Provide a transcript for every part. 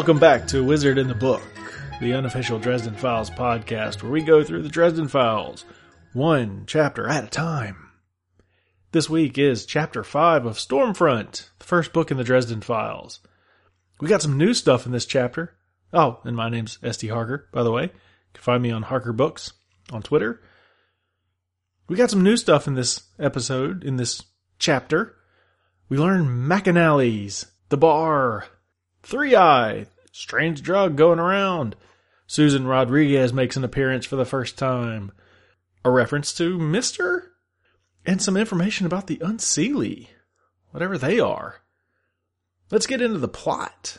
Welcome back to Wizard in the Book, the unofficial Dresden Files podcast, where we go through the Dresden Files, one chapter at a time. This week is chapter 5 of Storm Front, the first book in the Dresden Files. We got some new stuff in this chapter. Oh, and my name's S.T. Harker, by the way. You can find me on Harker Books on Twitter. We got some new stuff in this episode, in this chapter. We learn McAnally's, the bar, Three Eye, strange drug going around. Susan Rodriguez makes an appearance for the first time. A reference to Mr. And some information about the Unseelie, whatever they are. Let's get into the plot.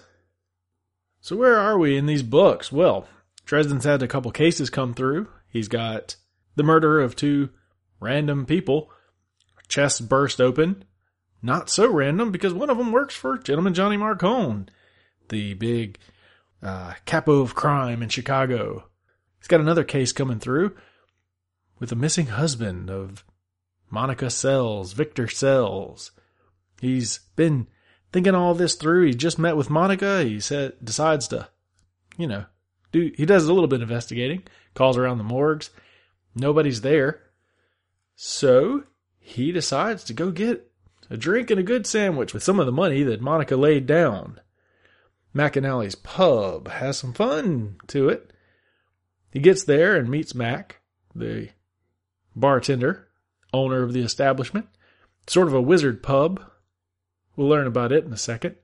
So where are we in these books? Well, Dresden's had a couple cases come through. He's got the murder of two random people. Chests burst open. Not so random because one of them works for Gentleman Johnny Marcone, the big uh, capo of crime in Chicago. He's got another case coming through with the missing husband of Monica Sells, Victor Sells. He's been thinking all this through. He just met with Monica. He said decides to, you know, do he does a little bit of investigating. Calls around the morgues. Nobody's there. So he decides to go get a drink and a good sandwich with some of the money that Monica laid down. McAnally's pub has some fun to it. He gets there and meets Mac, the bartender, owner of the establishment. Sort of a wizard pub. We'll learn about it in a second.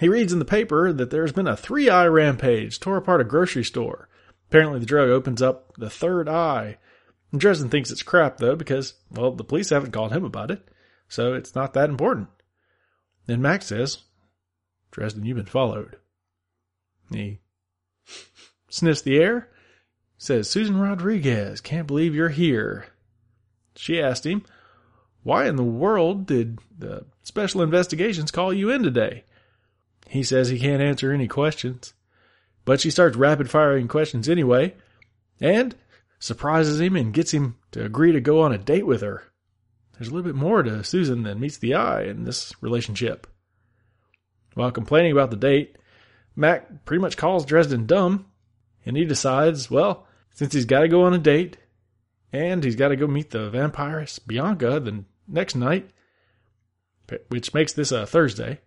He reads in the paper that there's been a three eye rampage, tore apart a grocery store. Apparently, the drug opens up the third eye. Dresden thinks it's crap, though, because, well, the police haven't called him about it, so it's not that important. Then Mac says, Dresden, you've been followed. He sniffs the air, says, Susan Rodriguez, can't believe you're here. She asked him, Why in the world did the special investigations call you in today? He says he can't answer any questions. But she starts rapid firing questions anyway, and surprises him and gets him to agree to go on a date with her. There's a little bit more to Susan than meets the eye in this relationship. While complaining about the date, Mac pretty much calls Dresden dumb, and he decides, well, since he's got to go on a date, and he's got to go meet the vampiress Bianca the next night, which makes this a Thursday.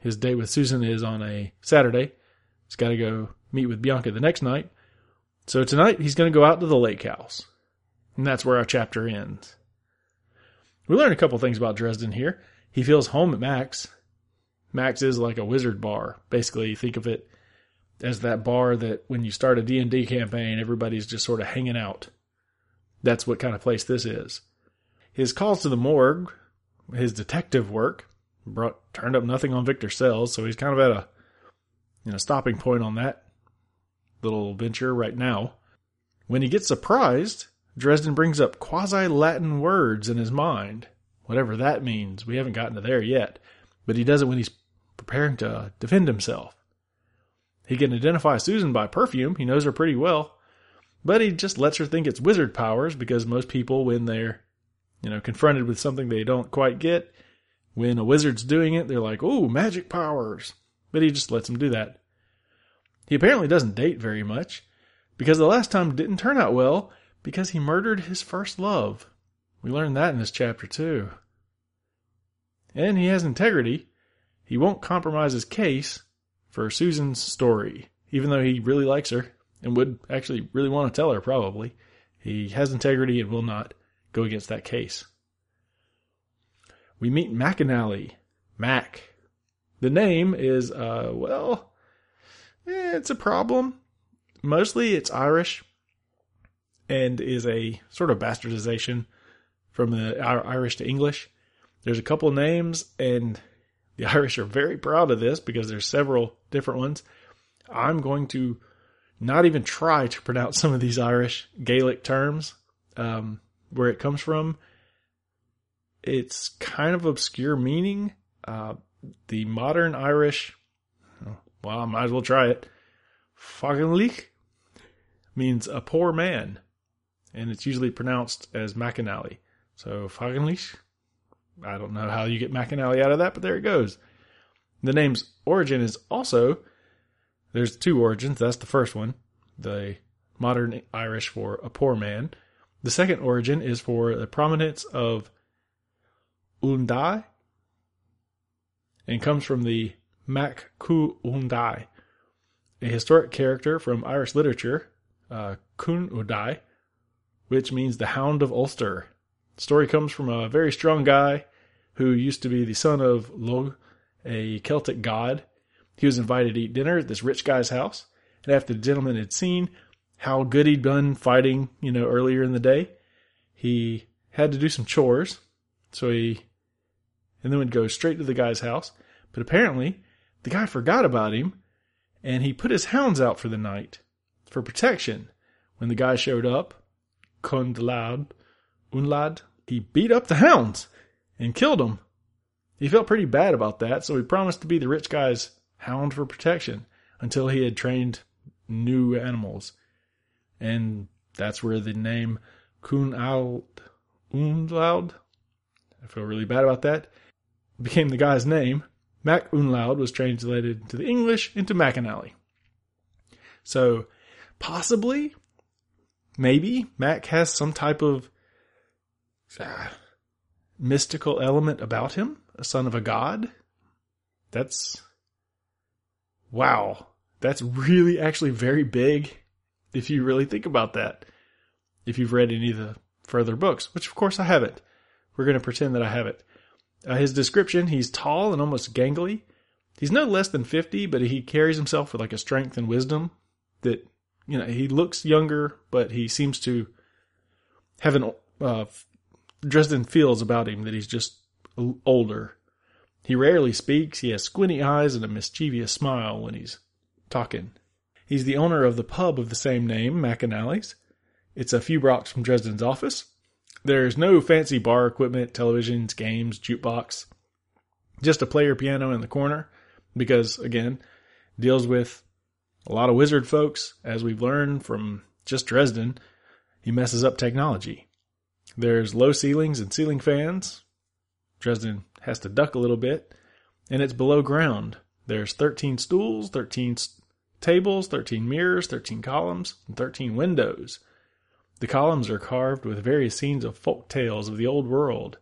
His date with Susan is on a Saturday. He's got to go meet with Bianca the next night. So tonight he's going to go out to the lake house. And that's where our chapter ends. We learn a couple things about Dresden here. He feels home at Mac's. Mac's is like a wizard bar. Basically, think of it as that bar that when you start a D&D campaign, everybody's just sort of hanging out. That's what kind of place this is. His calls to the morgue, his detective work, brought turned up nothing on Victor Sells, so he's kind of at a you know stopping point on that little venture right now. When he gets surprised, Dresden brings up quasi Latin words in his mind, whatever that means. We haven't gotten to there yet, but he does it when he's preparing to defend himself. He can identify Susan by perfume, he knows her pretty well, but he just lets her think it's wizard powers because most people, when they're, you know, confronted with something they don't quite get, when a wizard's doing it, they're like, oh, magic powers. But he just lets them do that. He apparently doesn't date very much because the last time didn't turn out well because he murdered his first love. We learned that in this chapter too. And he has integrity. He won't compromise his case for Susan's story, even though he really likes her and would actually really want to tell her probably. He has integrity and will not go against that case. We meet McAnally. Mac. The name is, uh, well, eh, it's a problem. Mostly it's Irish and is a sort of bastardization from the Irish to English. There's a couple names, and the Irish are very proud of this because there's several different ones. I'm going to not even try to pronounce some of these Irish Gaelic terms, um, where it comes from. It's kind of obscure meaning. Uh, the modern Irish, well, I might as well try it. Faganlich means a poor man, and it's usually pronounced as McAnally. So Faganlich, I don't know how you get McAnally out of that, but there it goes. The name's origin is also There's two origins. That's the first one, the modern Irish for a poor man. The second origin is for the prominence of Undai and comes from the Mac Cu Undai, a historic character from Irish literature, uh, Kun Udai, which means the Hound of Ulster. Story comes from a very strong guy who used to be the son of Lugh, a Celtic god. He was invited to eat dinner at this rich guy's house, and after the gentleman had seen how good he'd done fighting, you know, earlier in the day, he had to do some chores. So he, and then would go straight to the guy's house. But apparently, the guy forgot about him, and he put his hounds out for the night for protection. When the guy showed up, Kundlad, Unlad, he beat up the hounds and killed them. He felt pretty bad about that, so he promised to be the rich guy's hound for protection until he had trained new animals. And that's where the name Kun Out I feel really bad about that, became the guy's name. Mac Unloud was translated to the English into McAnally. So possibly, maybe Mac has some type of uh, mystical element about him, a son of a god. That's wow. That's really actually very big if you really think about that. If you've read any of the further books, which of course I haven't. We're going to pretend that I haven't. Uh, his description, he's tall and almost gangly. He's no less than 50, but he carries himself with like a strength and wisdom that, you know, he looks younger, but he seems to have an, uh, Dresden feels about him that he's just older. He rarely speaks. He has squinty eyes and a mischievous smile when he's talking. He's the owner of the pub of the same name, McAnally's. It's a few blocks from Dresden's office. There's no fancy bar equipment, televisions, games, jukebox. Just a player piano in the corner because, again, deals with a lot of wizard folks, as we've learned from just Dresden. He messes up technology. There's low ceilings and ceiling fans. Dresden has to duck a little bit, and it's below ground. There's 13 stools, 13 tables, 13 mirrors, 13 columns, and 13 windows. The columns are carved with various scenes of folk tales of the old world.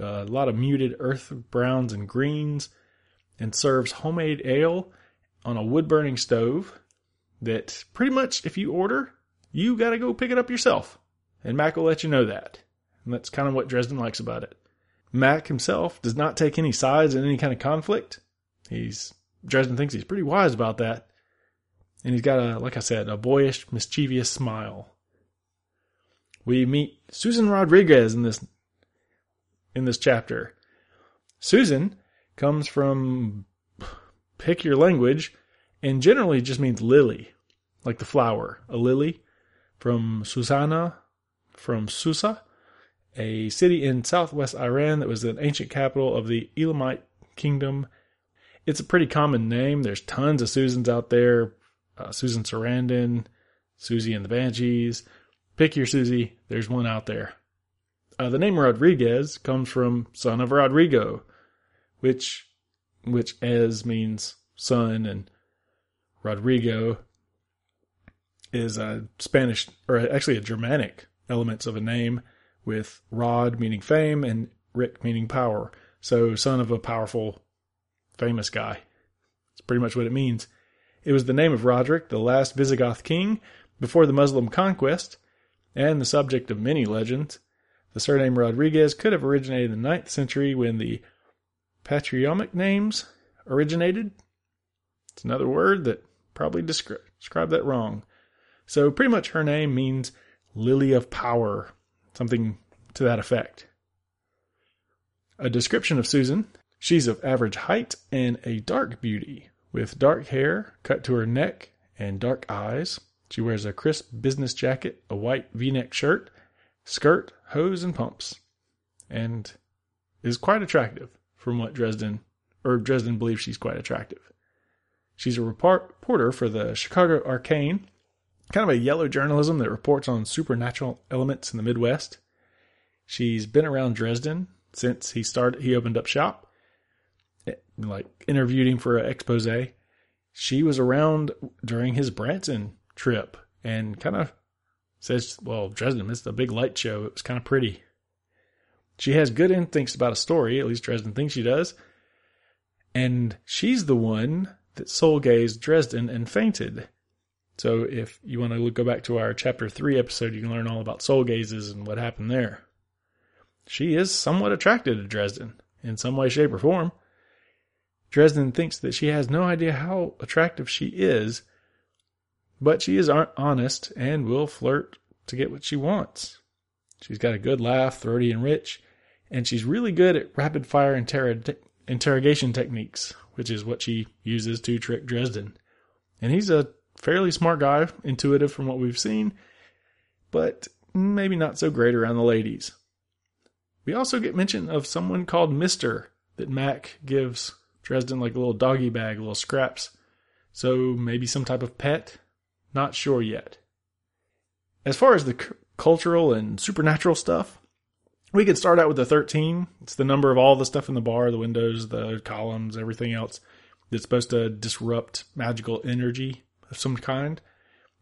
A lot of muted earth browns and greens, and serves homemade ale on a wood burning stove that pretty much, if you order, you got to go pick it up yourself. And Mac will let you know that. And that's kind of what Dresden likes about it. Mac himself does not take any sides in any kind of conflict. He's Dresden thinks he's pretty wise about that. And he's got a, like I said, a boyish, mischievous smile. We meet Susan Rodriguez in this in this chapter. Susan comes from pick your language and generally just means lily, like the flower, a lily from Susanna, from Susa, a city in southwest Iran that was an ancient capital of the Elamite kingdom. It's a pretty common name. There's tons of Susans out there uh, Susan Sarandon, Siouxsie and the Banshees. Pick your Susie, there's one out there. Uh, the name Rodriguez comes from son of Rodrigo, which which as means son, and Rodrigo is a Spanish or actually a Germanic elements of a name with Rod meaning fame and Rick meaning power. So son of a powerful, famous guy. It's pretty much what it means. It was the name of Roderick, the last Visigoth king, before the Muslim conquest, and the subject of many legends. The surname Rodriguez could have originated in the 9th century when the patronymic names originated. It's another word that probably descri- described that wrong. So pretty much her name means lily of power, something to that effect. A description of Susan. She's of average height and a dark beauty with dark hair cut to her neck and dark eyes. She wears a crisp business jacket, a white v neck shirt, skirt, hose, and pumps, and is quite attractive from what Dresden, or Dresden believes she's quite attractive. She's a reporter for the Chicago Arcane, kind of a yellow journalism that reports on supernatural elements in the Midwest. She's been around Dresden since he started, he opened up shop eh, like interviewed him for an expose. she was around during his Branson trip and kind of says, Well, Dresden missed a big light show. It was kind of pretty. She has good instincts about a story, at least Dresden thinks she does. And she's the one that soul gazed Dresden and fainted. So if you want to go back to our chapter 3 episode, you can learn all about soul gazes and what happened there. She is somewhat attracted to Dresden in some way, shape, or form. Dresden thinks that she has no idea how attractive she is, but she is honest and will flirt to get what she wants. She's got a good laugh, throaty and rich, and she's really good at rapid fire inter- interrogation techniques, which is what she uses to trick Dresden. And he's a fairly smart guy, intuitive from what we've seen, but maybe not so great around the ladies. We also get mention of someone called Mister that Mac gives Dresden like a little doggy bag, little scraps. So maybe some type of pet? Not sure yet. As far as the c- cultural and supernatural stuff, we could start out with the 13. It's the number of all the stuff in the bar, the windows, the columns, everything else that's supposed to disrupt magical energy of some kind.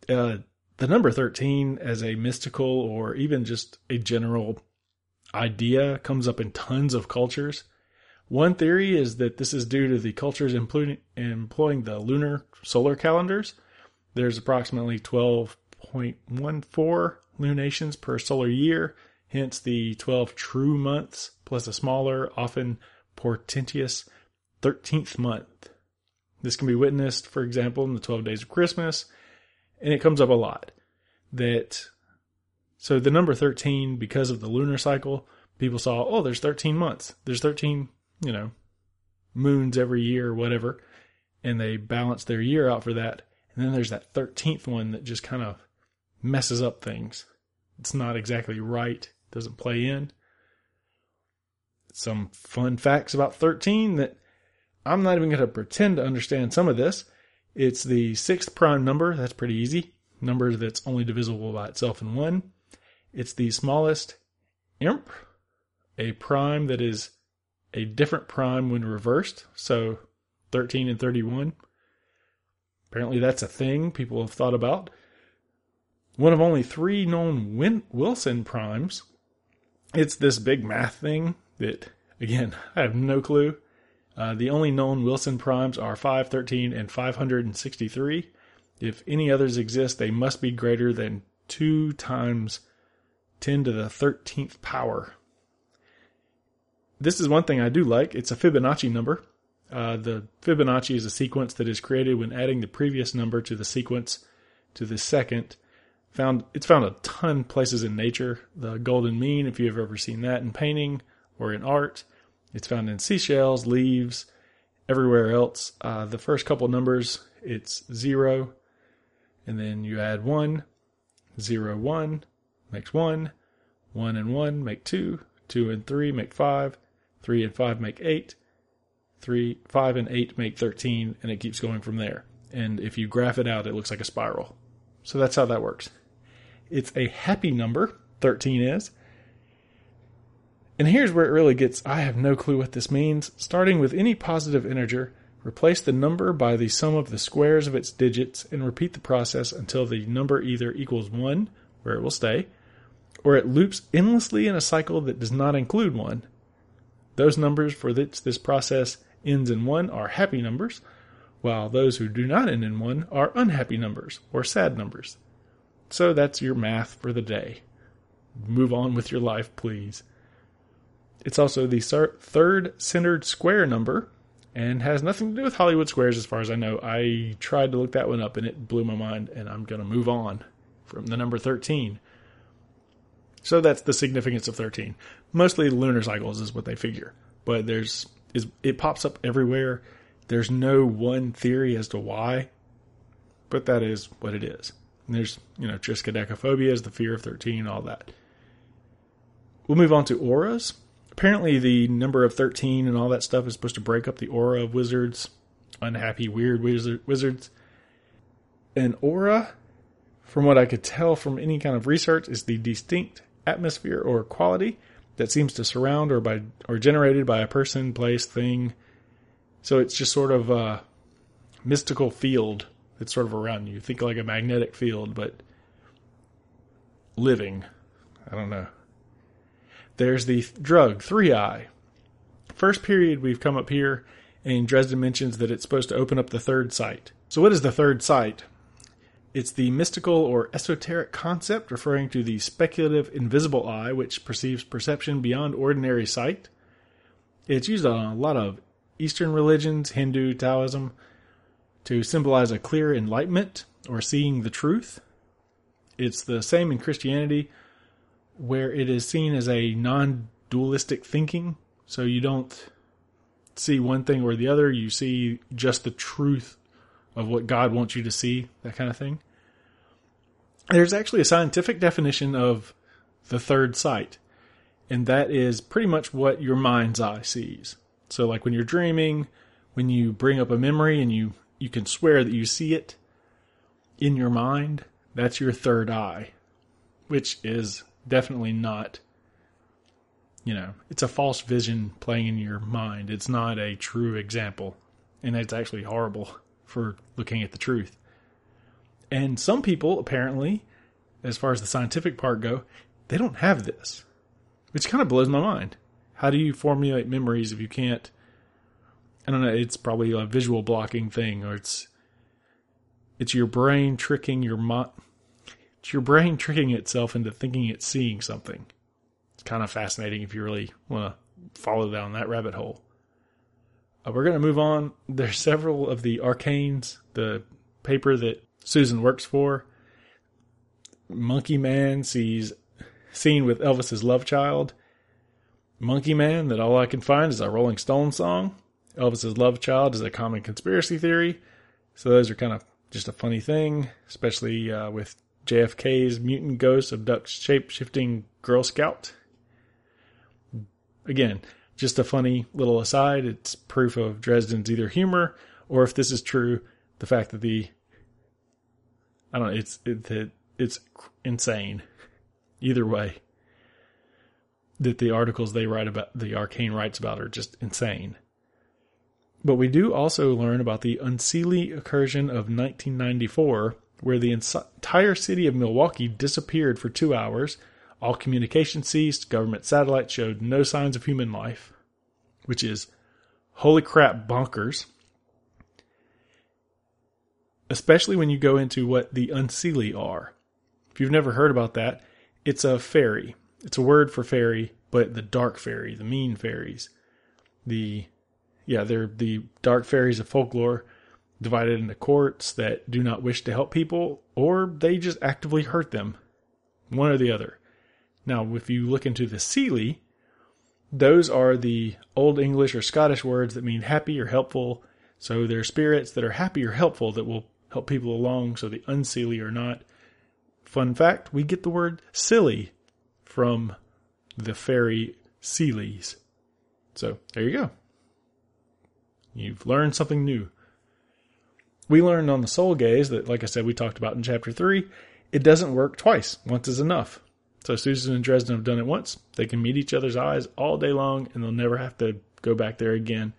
Uh, the number 13 as a mystical or even just a general idea comes up in tons of cultures. One theory is that this is due to the cultures employing, employing the lunar solar calendars. There's approximately 12.14 lunations per solar year, hence the 12 true months plus a smaller, often portentous 13th month. This can be witnessed, for example, in the 12 days of Christmas, and it comes up a lot that so the number 13 because of the lunar cycle, people saw, oh, there's 13 months. There's 13, you know, moons every year or whatever, and they balance their year out for that. And then there's that 13th one that just kind of messes up things. It's not exactly right, doesn't play in. Some fun facts about 13 that I'm not even going to pretend to understand some of this. It's the sixth prime number. That's pretty easy. Number that's only divisible by itself in one. It's the smallest imp, a prime that is a different prime when reversed. So 13 and 31. Apparently, that's a thing people have thought about. One of only three known Win- Wilson primes. It's this big math thing that, again, I have no clue. Uh, the only known Wilson primes are 513 and 563. If any others exist, they must be greater than 2 times 10 to the 13th power. This is one thing I do like. It's a Fibonacci number. Uh, the Fibonacci is a sequence that is created when adding the previous number to the sequence to the second. Found it's found a ton places in nature. The golden mean, if you've ever seen that in painting or in art, it's found in seashells, leaves, everywhere else. Uh, the first couple numbers, it's zero, and then you add one, zero, one, makes one, one and one make two, two and three make five, three and five make eight, three, five and eight make 13, and it keeps going from there. And if you graph it out, it looks like a spiral. So that's how that works. It's a happy number, 13 is. And here's where it really gets I have no clue what this means. Starting with any positive integer, replace the number by the sum of the squares of its digits and repeat the process until the number either equals 1, where it will stay, or it loops endlessly in a cycle that does not include 1. Those numbers for which this process ends in 1 are happy numbers, while those who do not end in 1 are unhappy numbers or sad numbers. So that's your math for the day. Move on with your life, please. It's also the third centered square number and has nothing to do with Hollywood squares as far as I know. I tried to look that one up and it blew my mind, and I'm going to move on from the number 13. So that's the significance of 13. Mostly lunar cycles is what they figure, but there's is it pops up everywhere. There's no one theory as to why, but that is what it is. And there's, you know, triskaidekaphobia is the fear of 13, all that. We'll move on to auras apparently the number of 13 and all that stuff is supposed to break up the aura of wizards, unhappy, weird wizard, wizards. An aura, from what I could tell from any kind of research, is the distinct atmosphere or quality that seems to surround or by or generated by a person, place, thing. So it's just sort of a mystical field that's sort of around you. Think like a magnetic field, but living. I don't know. There's the drug, 3i. First period, we've come up here, and Dresden mentions that it's supposed to open up the third sight. So, what is the third sight? It's the mystical or esoteric concept referring to the speculative invisible eye, which perceives perception beyond ordinary sight. It's used on a lot of Eastern religions, Hindu, Taoism, to symbolize a clear enlightenment or seeing the truth. It's the same in Christianity, where it is seen as a non dualistic thinking. So you don't see one thing or the other, you see just the truth of what God wants you to see, that kind of thing. There's actually a scientific definition of the third sight, and that is pretty much what your mind's eye sees. So, like when you're dreaming, when you bring up a memory and you, you can swear that you see it in your mind, that's your third eye, which is definitely not, you know, it's a false vision playing in your mind. It's not a true example, and it's actually horrible for looking at the truth. And some people, apparently, as far as the scientific part go, they don't have this, which kind of blows my mind. How do you formulate memories if you can't? I don't know. It's probably a visual blocking thing, or it's it's your brain tricking your mo- it's your brain tricking itself into thinking it's seeing something. It's kind of fascinating if you really want to follow down that rabbit hole. Uh, we're going to move on. There's several of the arcanes, the paper that Susan works for. Monkey Man sees scene with Elvis's love child. Monkey Man, that all I can find is a Rolling Stone song. Elvis's love child is a common conspiracy theory. So those are kind of just a funny thing, especially uh, with JFK's mutant ghost abducts shape shifting Girl Scout. Again, just a funny little aside. It's proof of Dresden's either humor or if this is true, the fact that the I don't know, it's it, it's insane. Either way, that the articles they write about the arcane writes about are just insane. But we do also learn about the unseelie incursion of 1994, where the entire city of Milwaukee disappeared for two hours all communication ceased. Government satellites showed no signs of human life, which is holy crap bonkers. Especially when you go into what the unseelie are. If you've never heard about that, it's a fairy. It's a word for fairy, but the dark fairy, the mean fairies. The yeah, they're the dark fairies of folklore divided into courts that do not wish to help people or they just actively hurt them. One or the other. Now, if you look into the Seelie, those are the Old English or Scottish words that mean happy or helpful. So they're spirits that are happy or helpful that will help people along. So the unseelie are not. Fun fact: we get the word silly from the fairy Seelies. So there you go. You've learned something new. We learned on the soul gaze that, like I said, we talked about in chapter three, it doesn't work twice. Once is enough. So Susan and Dresden have done it once. They can meet each other's eyes all day long and they'll never have to go back there again,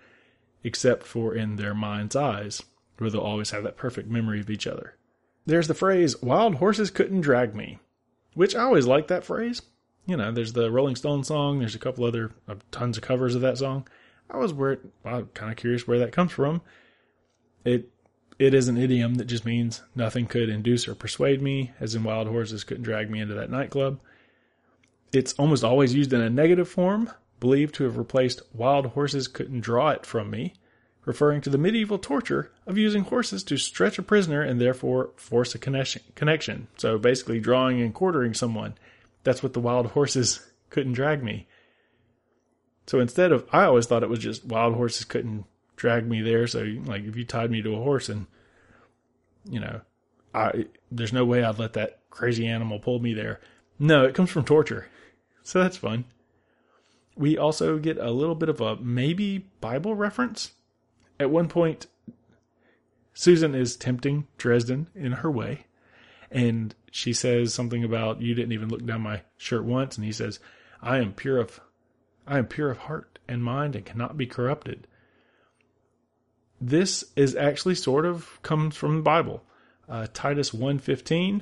except for in their mind's eyes, where they'll always have that perfect memory of each other. There's the phrase, wild horses couldn't drag me, which I always like that phrase. You know, there's the Rolling Stone song, there's a couple other uh, tons of covers of that song. I was where I'm kind of curious where that comes from. It it is an idiom that just means nothing could induce or persuade me, as in wild horses couldn't drag me into that nightclub. It's almost always used in a negative form, believed to have replaced wild horses couldn't draw it from me, referring to the medieval torture of using horses to stretch a prisoner and therefore force a connection. So basically, drawing and quartering someone. That's what the wild horses couldn't drag me. So instead of, I always thought it was just wild horses couldn't drag me there. So like if you tied me to a horse and, you know, I, there's no way I'd let that crazy animal pull me there. No, it comes from torture. So that's fun. We also get a little bit of a maybe Bible reference. At one point, Susan is tempting Dresden in her way, and she says something about you didn't even look down my shirt once, and he says, "I am pure of, I am pure of heart and mind, and cannot be corrupted." This is actually sort of comes from the Bible. Uh, Titus 1.15,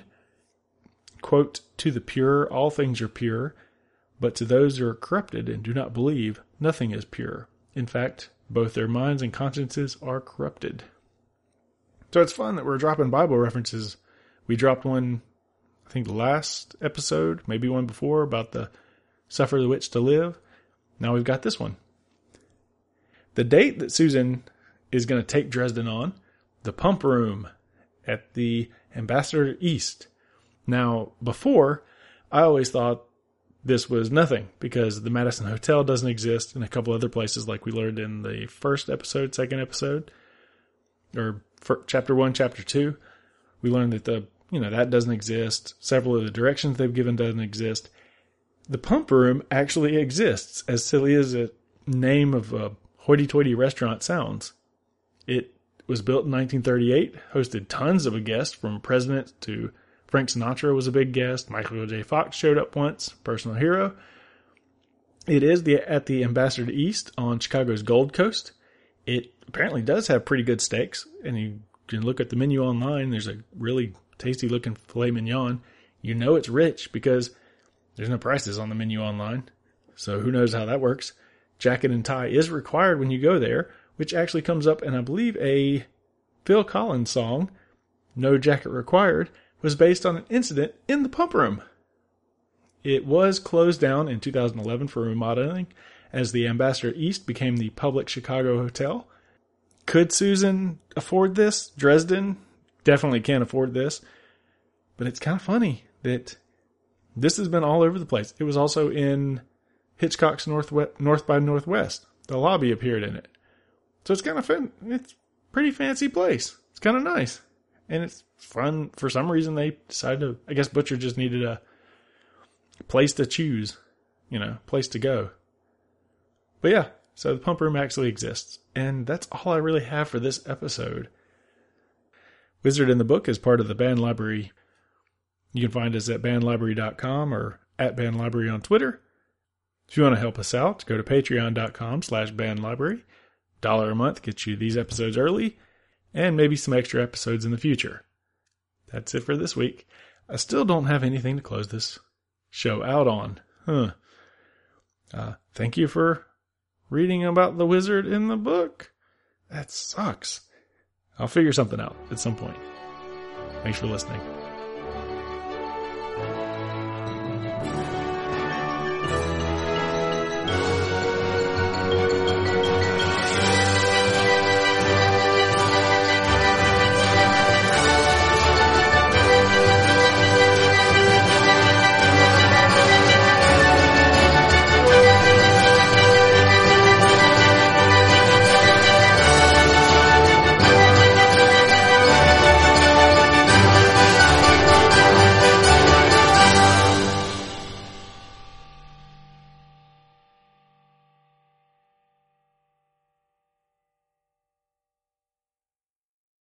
quote, To the pure all things are pure, but to those who are corrupted and do not believe, nothing is pure. In fact, both their minds and consciences are corrupted. So it's fun that we're dropping Bible references. We dropped one, I think, the last episode, maybe one before, about the suffer the witch to live. Now we've got this one. The date that Susan is going to take Dresden on, the pump room at the Ambassador East. Now, before, I always thought this was nothing because the Madison Hotel doesn't exist and a couple other places, like we learned in the first episode, second episode, or chapter one, chapter two. We learned that the you know that doesn't exist. Several of the directions they've given doesn't exist. The pump room actually exists, as silly as a name of a hoity-toity restaurant sounds. It was built in 1938, hosted tons of guests from presidents to Frank Sinatra was a big guest. Michael J. Fox showed up once, personal hero. It is the at the Ambassador East on Chicago's Gold Coast. It apparently does have pretty good steaks, and you can look at the menu online. There's a really tasty looking filet mignon. You know it's rich because there's no prices on the menu online. So who knows how that works. Jacket and tie is required when you go there, which actually comes up in, I believe, a Phil Collins song, No Jacket Required, was based on an incident in the pump room. It was closed down in 2011 for remodeling as the Ambassador East became the public Chicago hotel. Could Susan afford this? Dresden definitely can't afford this. But it's kind of funny that this has been all over the place. It was also in Hitchcock's North, North by Northwest. The lobby appeared in it. So it's kind of. It's pretty fancy place. It's kind of nice and it's fun. For some reason, they decided to. I guess Butcher just needed a place to choose, you know, place to go. But yeah, so the pump room actually exists, and that's all I really have for this episode. Wizard in the Book is part of the Band Library. You can find us at bandlibrary.com or at bandlibrary on Twitter. If you want to help us out, go to patreon.com slash bandlibrary. Dollar a month gets you these episodes early and maybe some extra episodes in the future. That's it for this week. I still don't have anything to close this show out on. Huh. Uh, thank you for reading about the wizard in the book. That sucks. I'll figure something out at some point. Thanks for listening.